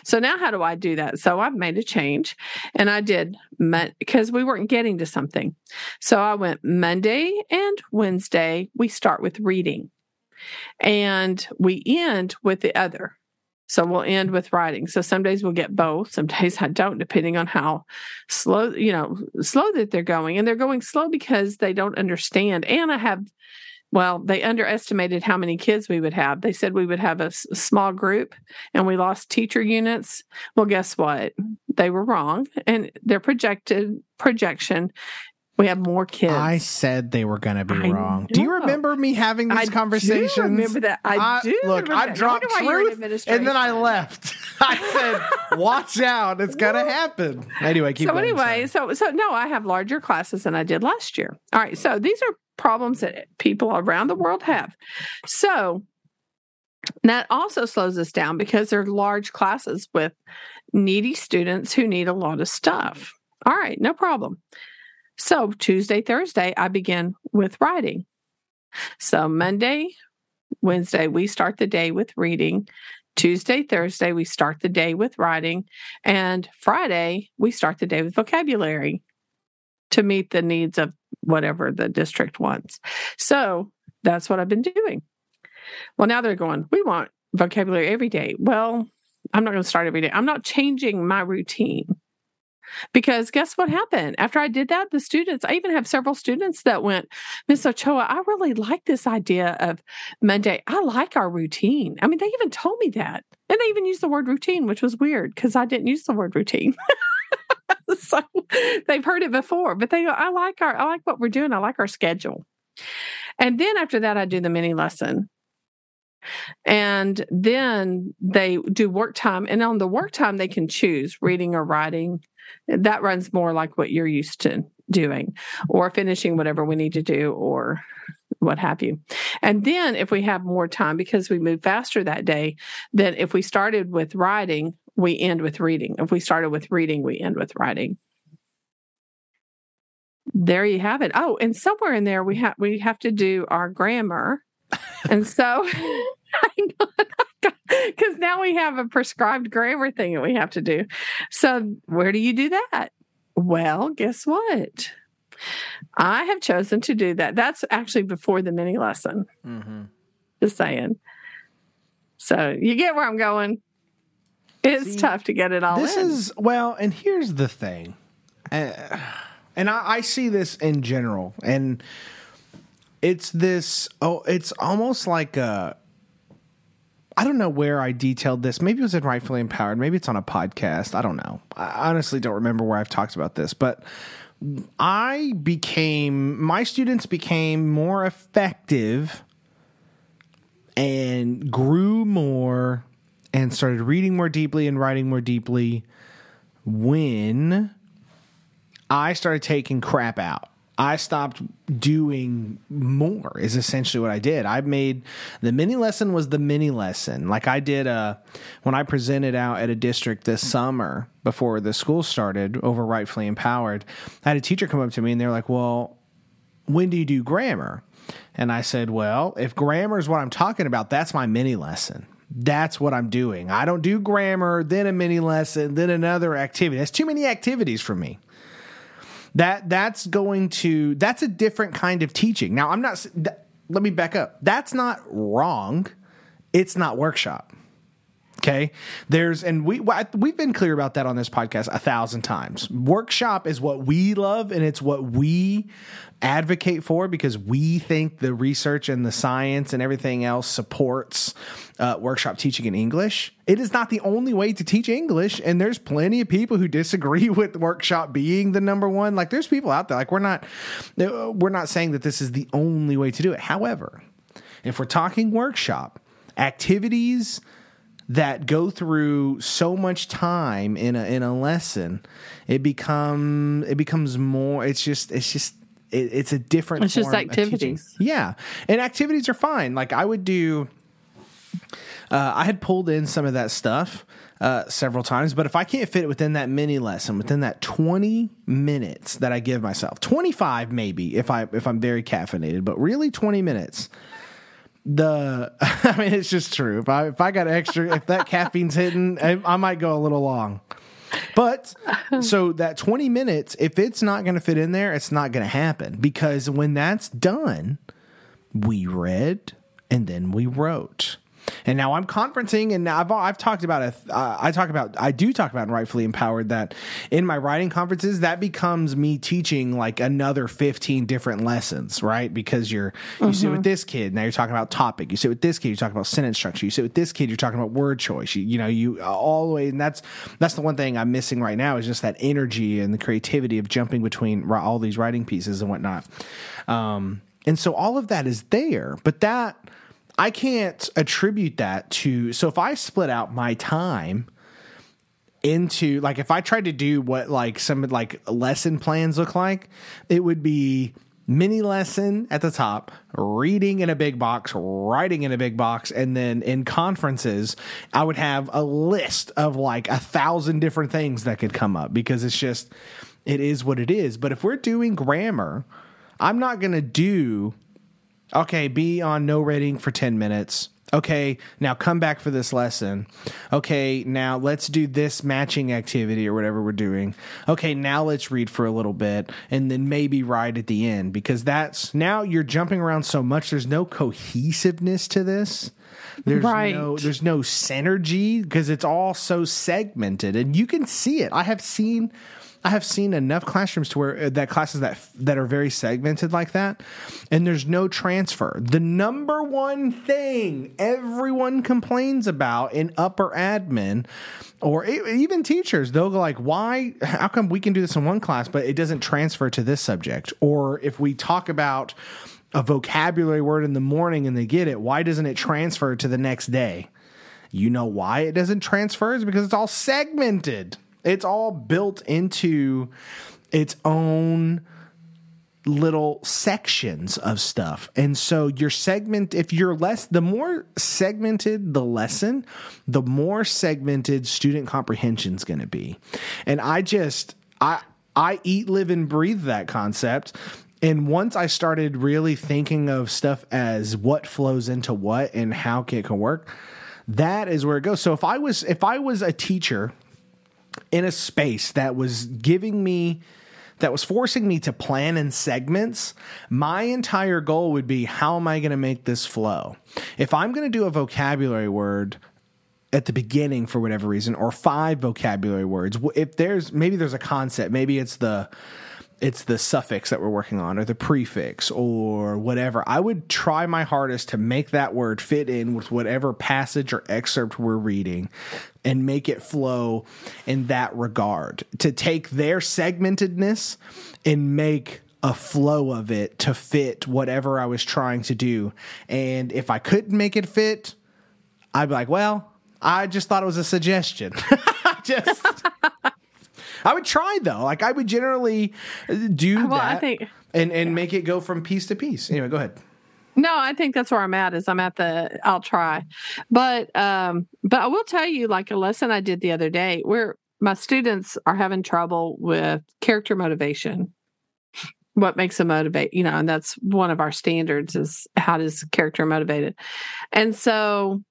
So now how do I do that? So I've made a change and I did because we weren't getting to something. So I went Monday and Wednesday, we start with reading and we end with the other. So we'll end with writing. So some days we'll get both, some [LAUGHS] days I don't, depending on how slow, you know, slow that they're going. And they're going slow because they don't understand. And I have well, they underestimated how many kids we would have. They said we would have a, s- small group and we lost teacher units. Well, guess what? They were wrong. And their projected projection, we have more kids. I said they were going to be I wrong. Do you remember me having I these do conversations? remember that. I, do. Look, I that. Dropped truth, and then I left. [LAUGHS] I said, "Watch out! It's going to happen." Anyway, keep so going. anyway, so so no, I have larger classes than I did last year. All right, so these are problems that people around the world have. So that also slows us down because they're large classes with needy students who need a lot of stuff. All right, no problem. So Tuesday, Thursday, I begin with writing. So Monday, Wednesday, we start the day with reading. Tuesday, Thursday, we start the day with writing. And Friday, we start the day with vocabulary to meet the needs of whatever the district wants. So that's what I've been doing. Well, now they're going, we want vocabulary every day. Well, I'm not going to start every day. I'm not changing my routine. Because guess what happened? After I did that, the students, I even have several students that went, Miss Ochoa, I really like this idea of Monday. I like our routine. I mean, they even told me that. And they even used the word routine, which was weird because I didn't use the word routine. [LAUGHS] so they've heard it before, but they go, I like our, I like what we're doing. I like our schedule. And then after that, I do the mini lesson. And then they do work time. And on the work time, they can choose reading or writing. That runs more like what you're used to doing, or finishing whatever we need to do, or what have you. And then if we have more time, because we move faster that day, then if we started with writing, we end with reading. If we started with reading, we end with writing. There you have it. Oh, and somewhere in there we have we have to do our grammar. and so [LAUGHS] [LAUGHS] because now we have a prescribed grammar thing that we have to do. So where do you do that? Well, guess what? I have chosen to do that. That's actually before the mini lesson. Mm-hmm. Just saying. So you get where I'm going. It's See, tough to get it all This in. is well, and here's the thing, uh, and I, I see this in general, and it's this. Oh, it's almost like a. I don't know where I detailed this. Maybe it was in Rightfully Empowered. Maybe it's on a podcast. I don't know. I honestly don't remember where I've talked about this, but I became my students became more effective and grew more and started reading more deeply and writing more deeply when I started taking crap out. I stopped doing more is essentially what I did. I made the mini lesson was the mini lesson. Like I did uh when I presented out at a district this summer before the school started over rightfully empowered. I had a teacher come up to me and they're like, "Well, when do you do grammar?" And I said, Well, if grammar is what I'm talking about, that's my mini lesson. That's what I'm doing. I don't do grammar, then a mini lesson, then another activity. That's too many activities for me. That that's going to that's a different kind of teaching. Now, I'm not let me back up. That's not wrong. It's not workshop. Okay. There's, and we, we've been clear about that on this podcast a thousand times. Workshop is what we love and it's what we advocate for because we think the research and the science and everything else supports uh, workshop teaching in English. It is not the only way to teach English. And there's plenty of people who disagree [LAUGHS] with workshop being the number one. Like there's people out there, like we're not, we're not saying that this is the only way to do it. However, if we're talking workshop, activities, that go through so much time in a in a lesson, it become it becomes more. It's just it's just it, it's a different. It's just form of teaching. activities. Yeah, and activities are fine. Like I would do. Uh, I had pulled in some of that stuff uh, several times, but if I can't fit it within that mini lesson, within that twenty minutes that I give myself, twenty five maybe if I if I'm very caffeinated, but really twenty minutes. The [LAUGHS] I mean, it's just true. If I if I got extra, if that caffeine's hitting, I, I might go a little long. But so that 20 minutes, if it's not going to fit in there, it's not going to happen because when that's done, we read and then we wrote. And now I'm conferencing, and I've I've talked about it. Uh, I talk about I do talk about rightfully empowered that in my writing conferences that becomes me teaching like another 15 different lessons, right? Because you're you sit with this kid, now you're talking about topic. You sit with this kid, you're talking about sentence structure. You sit with this kid, you're talking about word choice. You, you know, you all the way, and that's that's the one thing I'm missing right now is just that energy and the creativity of jumping between all these writing pieces and whatnot. Um, and so all of that is there, but that I can't attribute that to. So if I split out my time into like if I tried to do what like some like lesson plans look like, it would be mini lesson at the top, reading in a big box, writing in a big box, and then in conferences, I would have a list of like a thousand different things that could come up because it's just it is what it is. But if we're doing grammar, I'm not gonna do Okay, be on no rating for 10 minutes. Okay, now come back for this lesson. Okay, now let's do this matching activity or whatever we're doing. Okay, now let's read for a little bit and then maybe write at the end because that's now you're jumping around so much. There's no cohesiveness to this. There's Right. no there's no synergy because it's all so segmented and you can see it. I have seen I have seen enough classrooms to where uh, that classes that that are very segmented like that, and there's no transfer. The number one thing everyone complains about in upper admin, or even teachers, they'll go like, "Why? How come we can do this in one class, but it doesn't transfer to this subject?" Or if we talk about a vocabulary word in the morning and they get it, why doesn't it transfer to the next day? You know why it doesn't transfer is because it's all segmented. It's all built into its own little sections of stuff. And so your segment if you're less the more segmented the lesson, the more segmented student comprehension is going to be. And I just I I eat live and breathe that concept. And once I started really thinking of stuff as what flows into what and how it can work, that is where it goes. So if I was if I was a teacher in a space that was giving me that was forcing me to plan in segments, my entire goal would be how am I going to make this flow? If I'm going to do a vocabulary word at the beginning for whatever reason or five vocabulary words, if there's maybe there's a concept, maybe it's the it's the suffix that we're working on or the prefix or whatever. I would try my hardest to make that word fit in with whatever passage or excerpt we're reading and make it flow in that regard. To take their segmentedness and make a flow of it to fit whatever I was trying to do. And if I couldn't make it fit, I'd be like, well, I just thought it was a suggestion. [LAUGHS] just I would try though. Like I would generally do Well, I that think- and and make it go from piece to piece. Anyway, go ahead. No, I think that's where I'm at. Is I'm at the I'll try, but um, but I will tell you like a lesson I did the other day where my students are having trouble with character motivation. What makes them motivate, you know, and that's one of our standards is how does character motivated, and so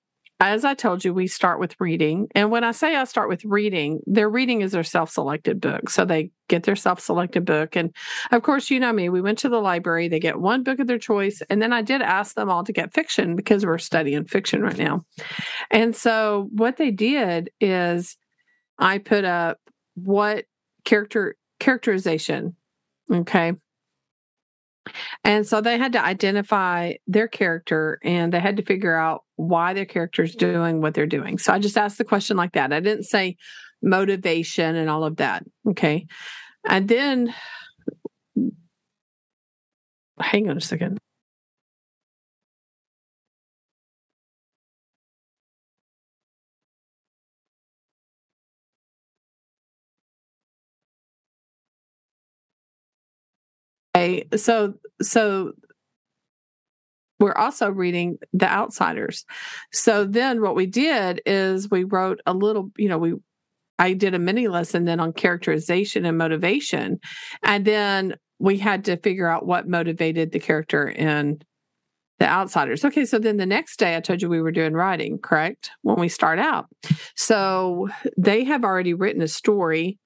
as I told you, we start with reading. And when I say I start with reading, their reading is their self selected book. So they get their self selected book. And of course, you know me, we went to the library, they get one book of their choice. And then I did ask them all to get fiction because we're studying fiction right now. And so what they did is I put up what character characterization. Okay. And so they had to identify their character and they had to figure out why their character is doing what they're doing. So I just asked the question like that. I didn't say motivation and all of that. Okay. And then, hang on a second. Okay, so so we're also reading The Outsiders. So then what we did is we wrote a little, you know, we I did a mini lesson then on characterization and motivation. And then we had to figure out what motivated the character in the outsiders. Okay, so then the next day I told you we were doing writing, correct? When we start out. So they have already written a story.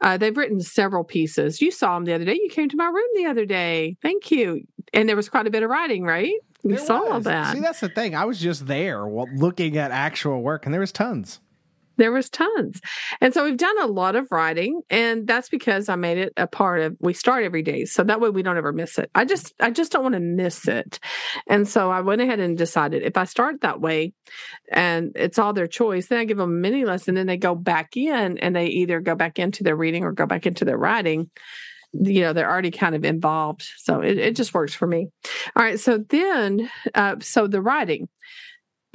Uh, they've written several pieces. You saw them the other day. You came to my room the other day. Thank you. And there was quite a bit of writing, right? You There saw was. that. See, that's the thing. I was just there looking at actual work, and there was tons. there was tons and so we've done a lot of writing and that's because i made it a part of we start every day so that way we don't ever miss it i just i just don't want to miss it and so i went ahead and decided if i start that way and it's all their choice then i give them a mini lesson then they go back in and they either go back into their reading or go back into their writing you know they're already kind of involved so it, it just works for me all right so then uh, so the writing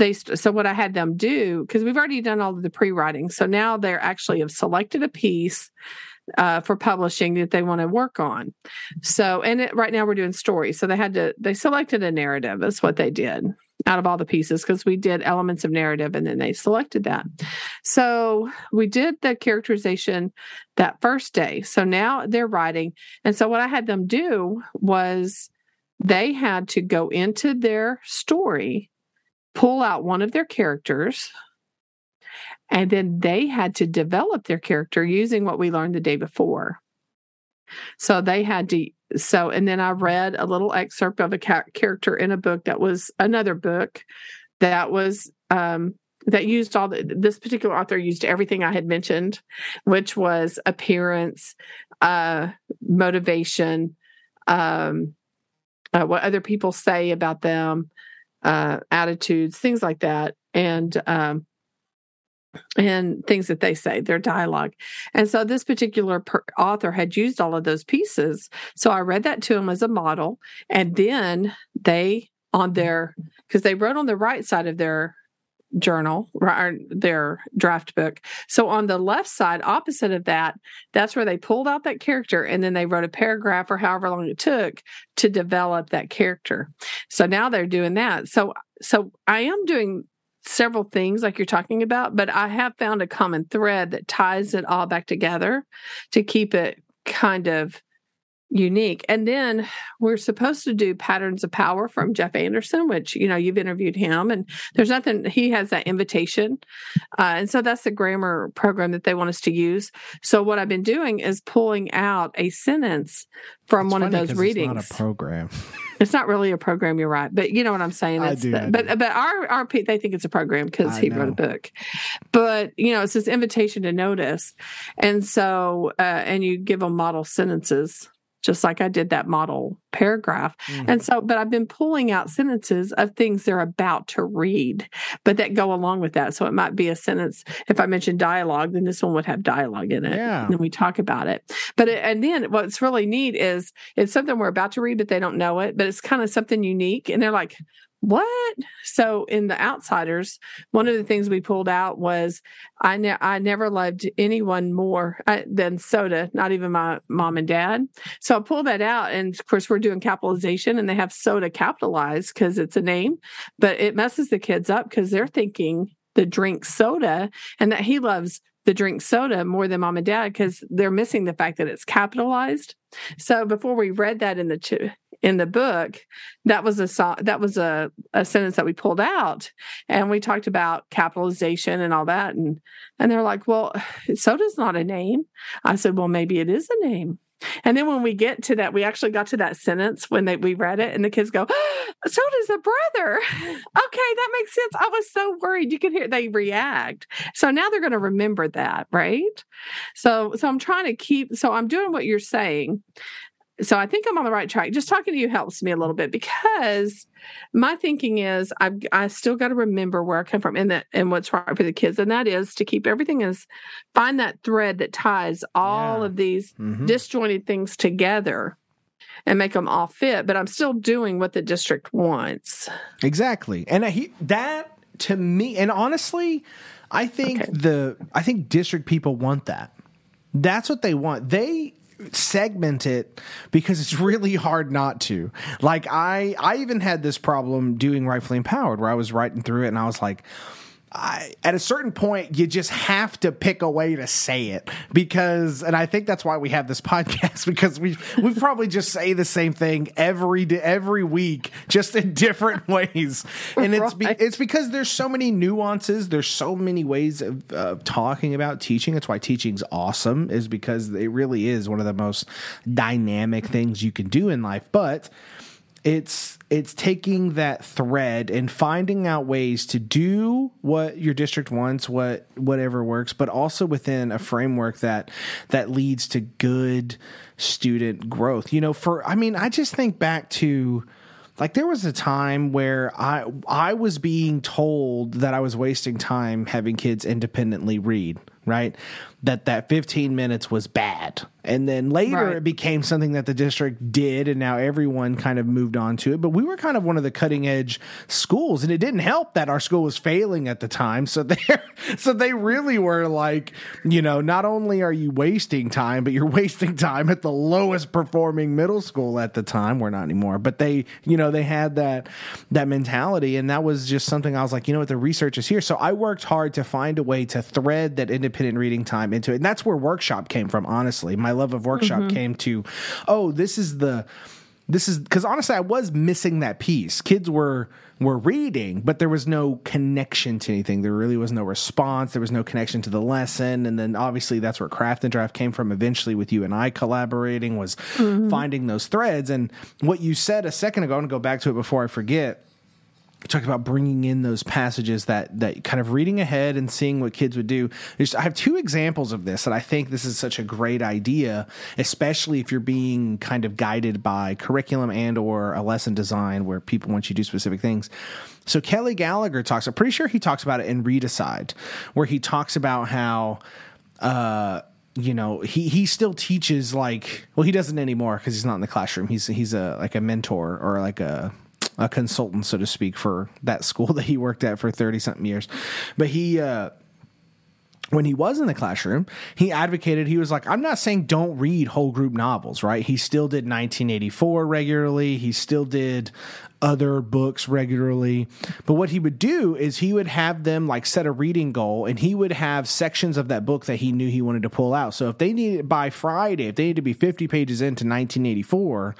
they st- so what I had them do because we've already done all of the pre-writing, so now they're actually have selected a piece uh, for publishing that they want to work on. So and it, right now we're doing stories, so they had to they selected a narrative. That's what they did out of all the pieces because we did elements of narrative and then they selected that. So we did the characterization that first day. So now they're writing, and so what I had them do was they had to go into their story pull out one of their characters and then they had to develop their character using what we learned the day before so they had to so and then i read a little excerpt of a ca- character in a book that was another book that was um that used all the, this particular author used everything i had mentioned which was appearance uh motivation um uh, what other people say about them uh, attitudes, things like that, and um, and things that they say, their dialogue. And so this particular per- author had used all of those pieces. So I read that to them as a model, and then they on their because they wrote on the right side of their journal or their draft book. So on the left side, opposite of that, that's where they pulled out that character and then they wrote a paragraph or however long it took to develop that character. So now they're doing that. So so I am doing several things like you're talking about, but I have found a common thread that ties it all back together to keep it kind of unique. And then we're supposed to do Patterns of Power from Jeff Anderson, which, you know, you've interviewed him, and there's nothing, he has that invitation. Uh, and so that's the grammar program that they want us to use. So what I've been doing is pulling out a sentence from It's one of those readings. It's not a program. It's not really a program, you're right, but you know what I'm saying. I do, the- I but do. but our our pe- they think it's a program because he wrote a book. But you know, it's this invitation to notice, and so uh, and you give them model sentences, just like I did that model paragraph. Mm-hmm. And so, but I've been pulling out sentences of things they're about to read, but that go along with that. So it might be a sentence. If I mentioned dialogue, then this one would have dialogue in it. Yeah. And then we talk about it. But it, and then what's really neat is it's something we're about to read, but they don't know it. But it's kind of something unique, and they're like, "What?" So in the Outsiders, one of the things we pulled out was I ne- I never loved anyone more uh, than soda, not even my mom and dad. So I pulled that out, and of course we're doing capitalization, and they have soda capitalized because it's a name, but it messes the kids up because they're thinking the drink soda, and that he loves the drink soda more than mom and dad because they're missing the fact that it's capitalized. So before we read that in the ch- in the book, that was a so- that was a, a sentence that we pulled out, and we talked about capitalization and all that, and and they're like, "Well, [SIGHS] soda's not a name." I said, "Well, maybe it is a name." And then when we get to that, we actually got to that sentence when they we read it, and the kids go, [GASPS] "Soda's a brother." [LAUGHS] okay, that makes sense. I was so worried. You could hear they react. So now they're going to remember that, right? So so I'm trying to keep. So I'm doing what you're saying. So I think I'm on the right track. Just talking to you helps me a little bit because my thinking is I've I still got to remember where I come from and that and what's right for the kids, and that is to keep everything as find that thread that ties all Yeah. of these Mhm. disjointed things together and make them all fit. But I'm still doing what the district wants. Exactly. And he, that to me, and honestly, I think Okay. the I think district people want that. That's what they want. They segment it because it's really hard not to. Like I I even had this problem doing rightfully empowered where I was writing through it and I was like I, at a certain point, you just have to pick a way to say it because, and I think that's why we have this [LAUGHS] podcast because we we probably just say the same thing every every week, just in different [LAUGHS] ways, and it's right. be, it's because there's so many nuances, there's so many ways of, of talking about teaching. It's why teaching's awesome, is because it really is one of the most dynamic things you can do in life, but it's it's taking that thread and finding out ways to do what your district wants what whatever works but also within a framework that that leads to good student growth. You know for i mean i just think back to like there was a time where i i was being told that i was wasting time having kids independently read right that that 15 minutes was bad. And then later right. it became something that the district did and now everyone kind of moved on to it. But we were kind of one of the cutting edge schools and it didn't help that our school was failing at the time. So [LAUGHS] they so they really were like you know not only are you wasting time but you're [LAUGHS] wasting time at the lowest performing middle school at the time. We're not anymore. But they you know they had that that mentality and that was just something I was like you know what? The research is here. So I worked hard to find a way to thread that independent reading time time into it. And that's where workshop came from, honestly. My love of workshop mm-hmm. came to, oh, this is the this is because honestly, I was missing that piece. Kids were were reading, but there was no connection to anything. There really was no response. There was no connection to the lesson. And then obviously that's where Craft and Draft came from. Eventually, with you and I collaborating, was mm-hmm. finding those threads. And what you said a second ago, I want to go back to it before I forget talked about bringing in those passages that that kind of reading ahead and seeing what kids would do. There's, I have two examples of this, and I think this is such a great idea, especially if you're being kind of guided by curriculum and or a lesson design where people want you to do specific things. So Kelly Gallagher talks. I'm pretty sure he talks about it in Readicide, where he talks about how. Uh, you know he he still teaches like well he doesn't anymore because he's not in the classroom he's he's a like a mentor or like a a consultant, so to speak, for that school [LAUGHS] that he worked at for 30 something years. But he, uh, when he was in the classroom, he advocated, he was like, I'm not saying don't read whole group novels, right? He still did 1984 regularly. He still did other books regularly. But what he would do is he would have them like set a reading goal and he would have sections of that book that he knew he wanted to pull out. So if they needed by Friday, if they needed to be 50 pages into 1984,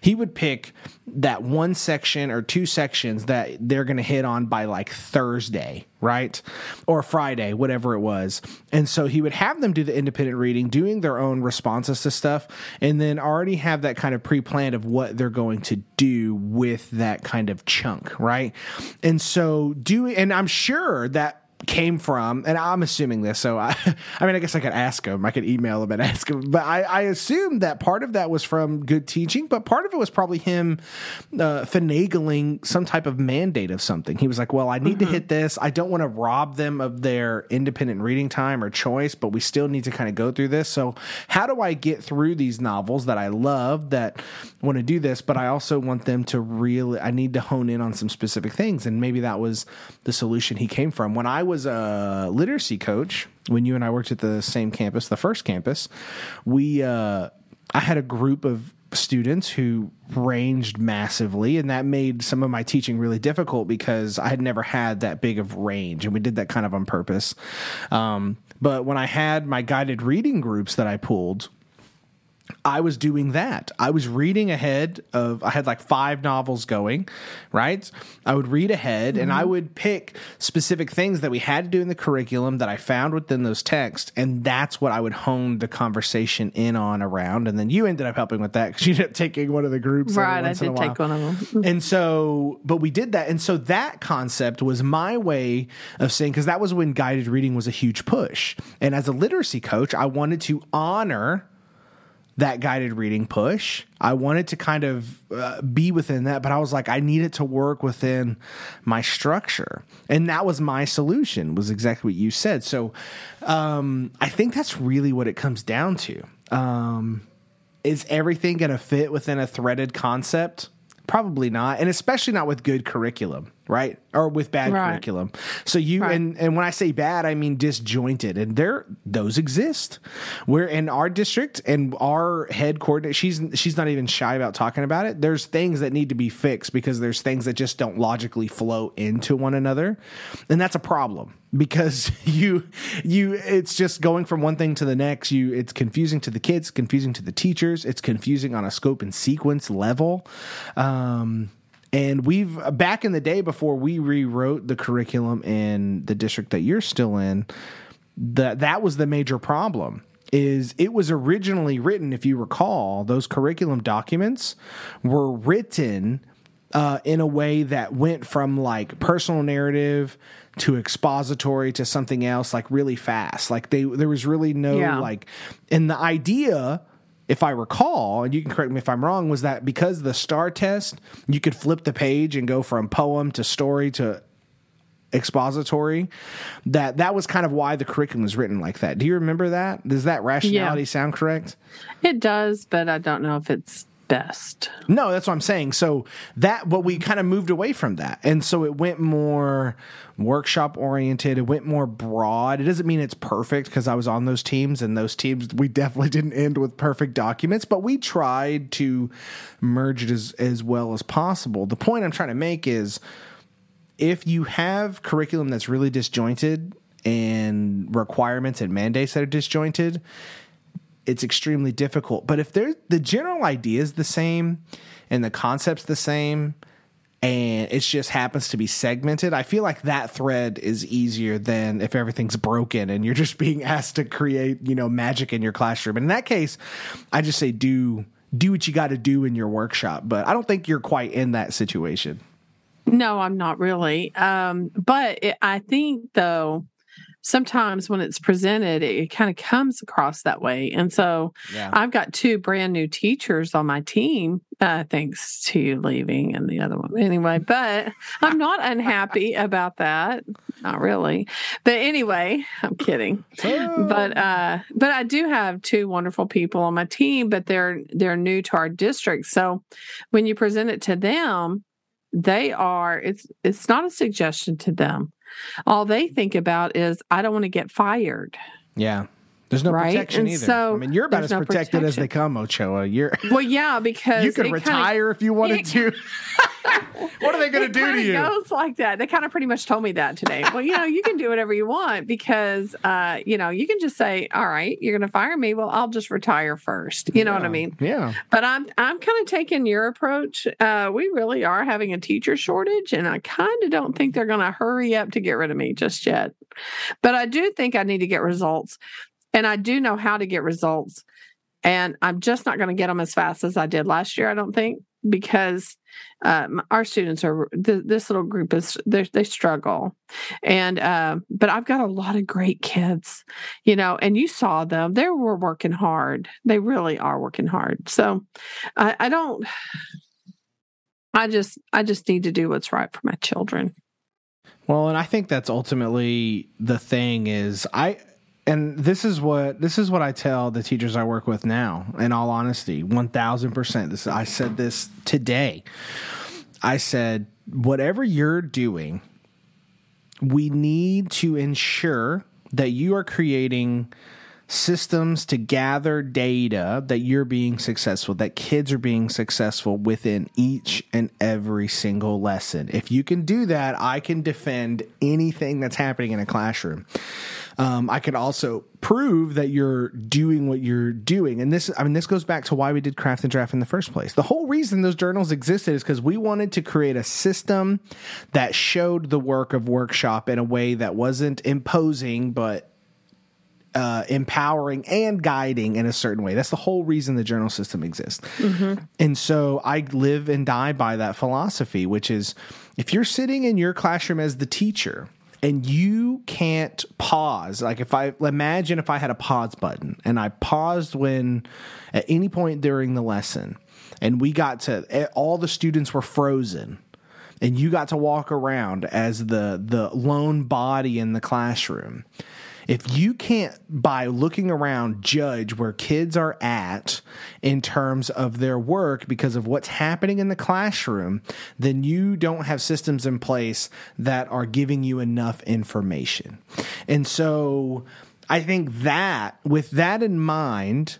he would pick that one section or two sections that they're going to hit on by like Thursday, right? Or Friday, whatever it was. And so he would have them do the independent reading, doing their own responses to stuff, and then already have that kind of pre planned of what they're going to do with that kind of chunk, right? And so doing, and I'm sure that came from, and I'm assuming this, so I, [LAUGHS] I mean, I guess I could ask him, I could email him and [LAUGHS] ask him, but I, I assume that part of that was from good teaching, but part of it was probably him uh, finagling some type of mandate of something. He was like, well, I need mm-hmm. to hit this. I don't want to rob them of their independent reading time or choice, but we still need to kind of go through this. So, how do I get through these novels that I love that want to do this, but I also want them to really, I need to hone in on some specific things. And maybe that was the solution he came from. When I was was a literacy coach when you and I worked at the same campus, the first campus. We uh, I had a group of students who ranged massively and that made some of my teaching really difficult because i had never had that big of range and we did that kind of on purpose um, but when i had my guided reading groups that i pulled I was doing that. I was reading ahead of, I had like five novels going, right? I would read ahead mm-hmm. and I mm-hmm. would pick specific things that we had to do in the curriculum that I found within those texts. And that's what I would hone the conversation in on around. And then you ended up helping with that because you ended up taking one of the groups. Right. I did take one of them. [LAUGHS] and so, but we did that. And so that concept was my way of saying, because that was when guided reading was a huge push. And as a literacy coach, I wanted to honor that guided reading push. I wanted to kind of uh, be within that, but I was like, I needed to work within my structure, and that was my solution. Was exactly what you said. So, um, I think that's really what it comes down to. Um, is everything going to fit within a threaded concept? Probably not, and especially not with good curriculum right? Or with bad Right. curriculum. So you Right. and and when I say bad, I mean disjointed, and there those exist. We're in our district and our head coordinator. She's she's not even shy about talking about it. There's things that need to be fixed because there's things that just don't logically flow into one another, and that's a problem because [LAUGHS] you you it's just going from one thing to the next. You it's confusing to the kids, confusing to the teachers. It's confusing on a scope and sequence level. Um, and we've back in the day before we rewrote the curriculum in the district that you're still in, that that was the major problem. Is it was originally written, if you recall, those curriculum documents were written uh, in a way that went from like personal narrative to expository to something else like really fast. Like they there was really no Yeah. like and the idea if I recall, and you can correct me if I'm wrong, was that because the STAAR test, you could flip the page and go from poem to story to expository. That that was kind of why the curriculum was written like that. Do you remember that? Does that rationality sound correct? It does, but I don't know if it's best. No, that's what I'm saying. So that, but we kind of moved away from that, and so it went more workshop oriented. It went more broad. It doesn't mean it's perfect because I was on those teams, and those teams we [LAUGHS] definitely didn't end with perfect documents, but we tried to merge it as as well as possible. The point I'm trying to make is if you have curriculum that's really disjointed and requirements and mandates that are disjointed, it's extremely difficult. But if there the general idea is the same and the concept's the same and it just happens to be segmented, I feel like that thread is easier than if everything's broken and you're just being [LAUGHS] asked to create, you know, magic in your classroom. And in that case, I just say do do what you got to do in your workshop, but I don't think you're quite in that situation. No, I'm not really. Um, but it, I think though, sometimes when it's presented, it, kind of comes across that way. And so Yeah. I've got two brand new teachers on my team, uh, thanks to you leaving and the other one anyway. But I'm not unhappy about that. Not really. But anyway, I'm kidding. But uh, but I do have two wonderful people on my team, but they're they're new to our district. So when you present it to them, they are it's it's not a suggestion to them. All they think about is I don't want to get fired. Yeah. There's no Right? protection And either. so I mean, you're about as no protected as they protection. come, Ochoa. You're [LAUGHS] Well, yeah, because you could it kinda- retire if you wanted to. [LAUGHS] what are they going to do to you? goes like that. They kind of pretty much told me that today. well, you know, you can do whatever you want because, uh, you know, you can just say, "All right, you're going to fire me. Well, I'll just retire first. You know what I mean? Yeah. But I'm I'm kind of taking your approach. Uh, we really are having a teacher shortage, and I kind of don't think they're going to hurry up to get rid of me just yet. But I do think I need to get results, and I do know how to get results. And I'm just not going to get them as fast as I did last year. I don't think because um, our students are th- this little group is they struggle, and uh, but I've got a lot of great kids, you know, and you saw them. They were working hard. They really are working hard. So I, I don't. I just I just need to do what's right for my children. Well, and I think that's ultimately the thing is I and this is what this is what I tell the teachers I work with now. In all honesty, one thousand percent. This I said this today. I said whatever you're doing, we need to ensure that you are creating systems to gather data that you're being successful, that kids are being successful within each and every single lesson. If you can do that, I can defend anything that's happening in a classroom. Um, I can also prove that you're doing what you're doing. And this, I mean, this goes back to why we did craft and draft in the first place. The whole reason those journals existed is because we wanted to create a system that showed the work of workshop in a way that wasn't imposing, but uh, empowering and guiding in a certain way. That's the whole reason the journal system exists. And so I live and die by that philosophy, which is if you're sitting in your classroom as the teacher and you can't pause, like if I imagine if I had a pause button and I paused when at any point during the lesson and we got to all the students were frozen and you got to walk around as the the lone body in the classroom If you can't, by looking around, judge where kids are at in terms of their work because of what's happening in the classroom, then you don't have systems in place that are giving you enough information. And so I think that, with that in mind,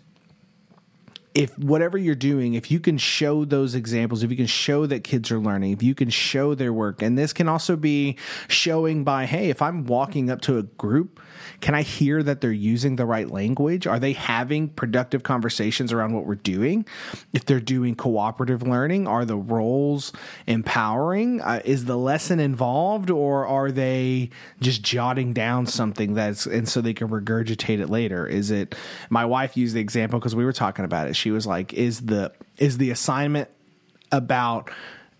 if whatever you're doing, if you can show those examples, if you can show that kids are learning, if you can show their work, and this can also be showing by, hey, if I'm walking up to a group can I hear that they're using the right language? Are they having productive conversations around what we're doing? If they're doing cooperative learning, are the roles empowering? Uh, is the lesson involved, or are they just jotting down something that's and so they can regurgitate it later? Is it? My wife used the example because we were talking about it. She was like, "Is the is the assignment about?"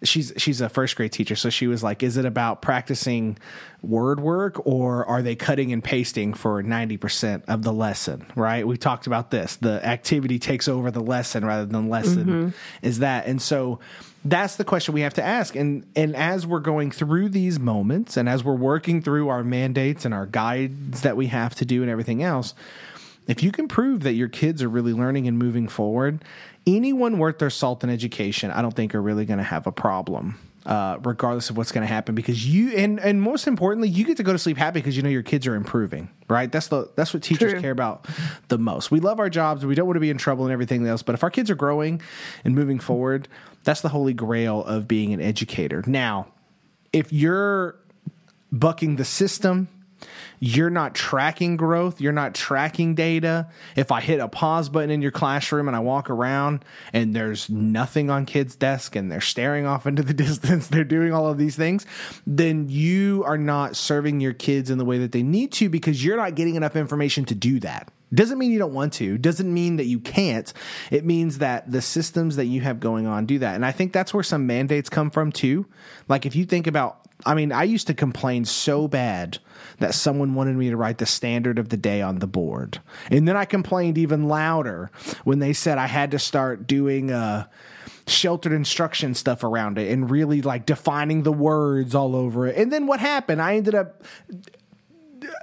She's she's a first grade teacher, so she was like, "Is it about practicing word work, or are they cutting and pasting for ninety percent of the lesson?" Right? We talked about this. The activity takes over the lesson rather than lesson mm-hmm. is that, and so that's the question we have to ask. And and as we're going through these moments, and as we're working through our mandates and our guides that we have to do, and everything else. If you can prove that your kids are really learning and moving forward, anyone worth their salt in education, I don't think are really going to have a problem. Uh, regardless of what's going to happen, because you and and most importantly, you get to go to sleep happy because you know your kids are improving. Right? That's the that's what teachers True. care about the most. We love our jobs. We don't want to be in trouble and everything else. But if our kids are growing and moving forward, that's the holy grail of being an educator. Now, if you're bucking the system you're not tracking growth, you're not tracking data. If I hit a pause button in your classroom and I walk around and there's nothing on kids' desk and they're staring off into the [LAUGHS] distance, they're doing all of these things, then you are not serving your kids in the way that they need to because you're not getting enough information to do that. Doesn't mean you don't want to, doesn't mean that you can't. It means that the systems that you have going on do that. And I think that's where some mandates come from too. Like if you think about I mean, I used to complain so bad that someone wanted me to write the standard of the day on the board. And then I complained even louder when they said I had to start doing uh, sheltered instruction stuff around it and really like defining the words all over it. And then what happened? I ended up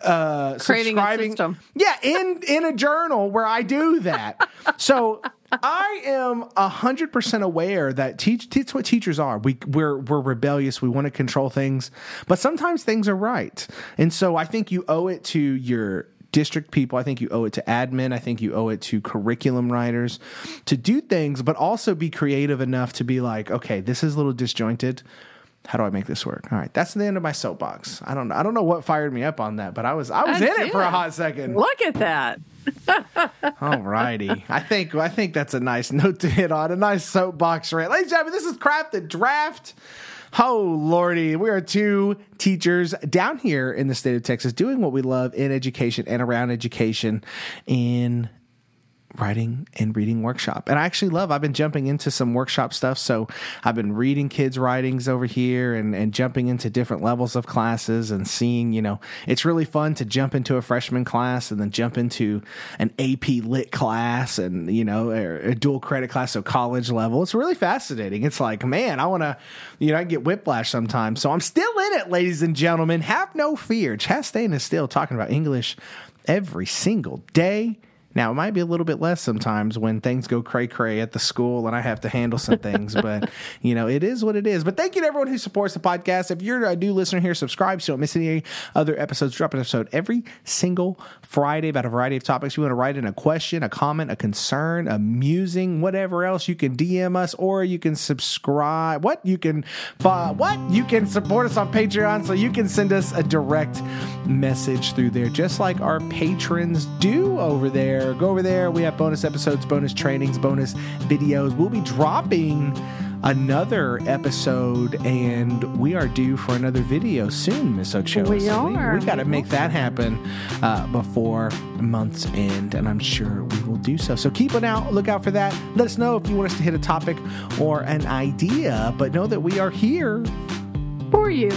uh, creating a system. Yeah, in in a journal where I do that. so I am hundred percent aware that teach. That's what teachers are. We we're we're rebellious. We want to control things, but sometimes things are right. And so I think you owe it to your district people. I think you owe it to admin. I think you owe it to curriculum writers to do things, but also be creative enough to be like, okay, this is a little disjointed how do I make this work? All right, that's the end of my soapbox. I don't know. I don't know what fired me up on that, but I was I was I in it for a hot second. Look at that. [LAUGHS] All righty. I think I think that's a nice note to hit on. A nice soapbox rant. Ladies and gentlemen, this is Craft and Draft. Oh lordy, we are two teachers down here in the state of Texas doing what we love in education and around education in writing and reading workshop. And I actually love, I've been jumping into some workshop stuff. So I've been reading kids' writings over here and, and jumping into different levels of classes and seeing, you know, it's really fun to jump into a freshman class and then jump into an AP lit class and, you know, a, dual credit class, so college level. It's really fascinating. It's like, man, I want to, you know, I get whiplash sometimes. So I'm still in it, ladies and gentlemen. Have no fear. Chastain is still talking about English every single day now, it might be a little bit less sometimes when things go cray cray at the school and I have to handle some things, but [LAUGHS] you know, it is what it is. But thank you to everyone who supports the podcast. If you're a new listener here, subscribe so you don't miss any other episodes. Drop an episode every single Friday about a variety of topics. You want to write in a question, a comment, a concern, a musing, whatever else, you can DM us or you can subscribe. What? You can, uh, what? You can support us on Patreon so you can send us a direct message through there, just like our patrons do over there there. Go over there. We have bonus episodes, bonus trainings, bonus videos. We'll be dropping another episode, and we are due for another video soon, Miss Ochoa. We so are. We, we got to make that happen uh, before month's end, and I'm sure we will do so. So keep an out, look out for that. Let us know if you want us to hit a topic or an idea, but know that we are here for you.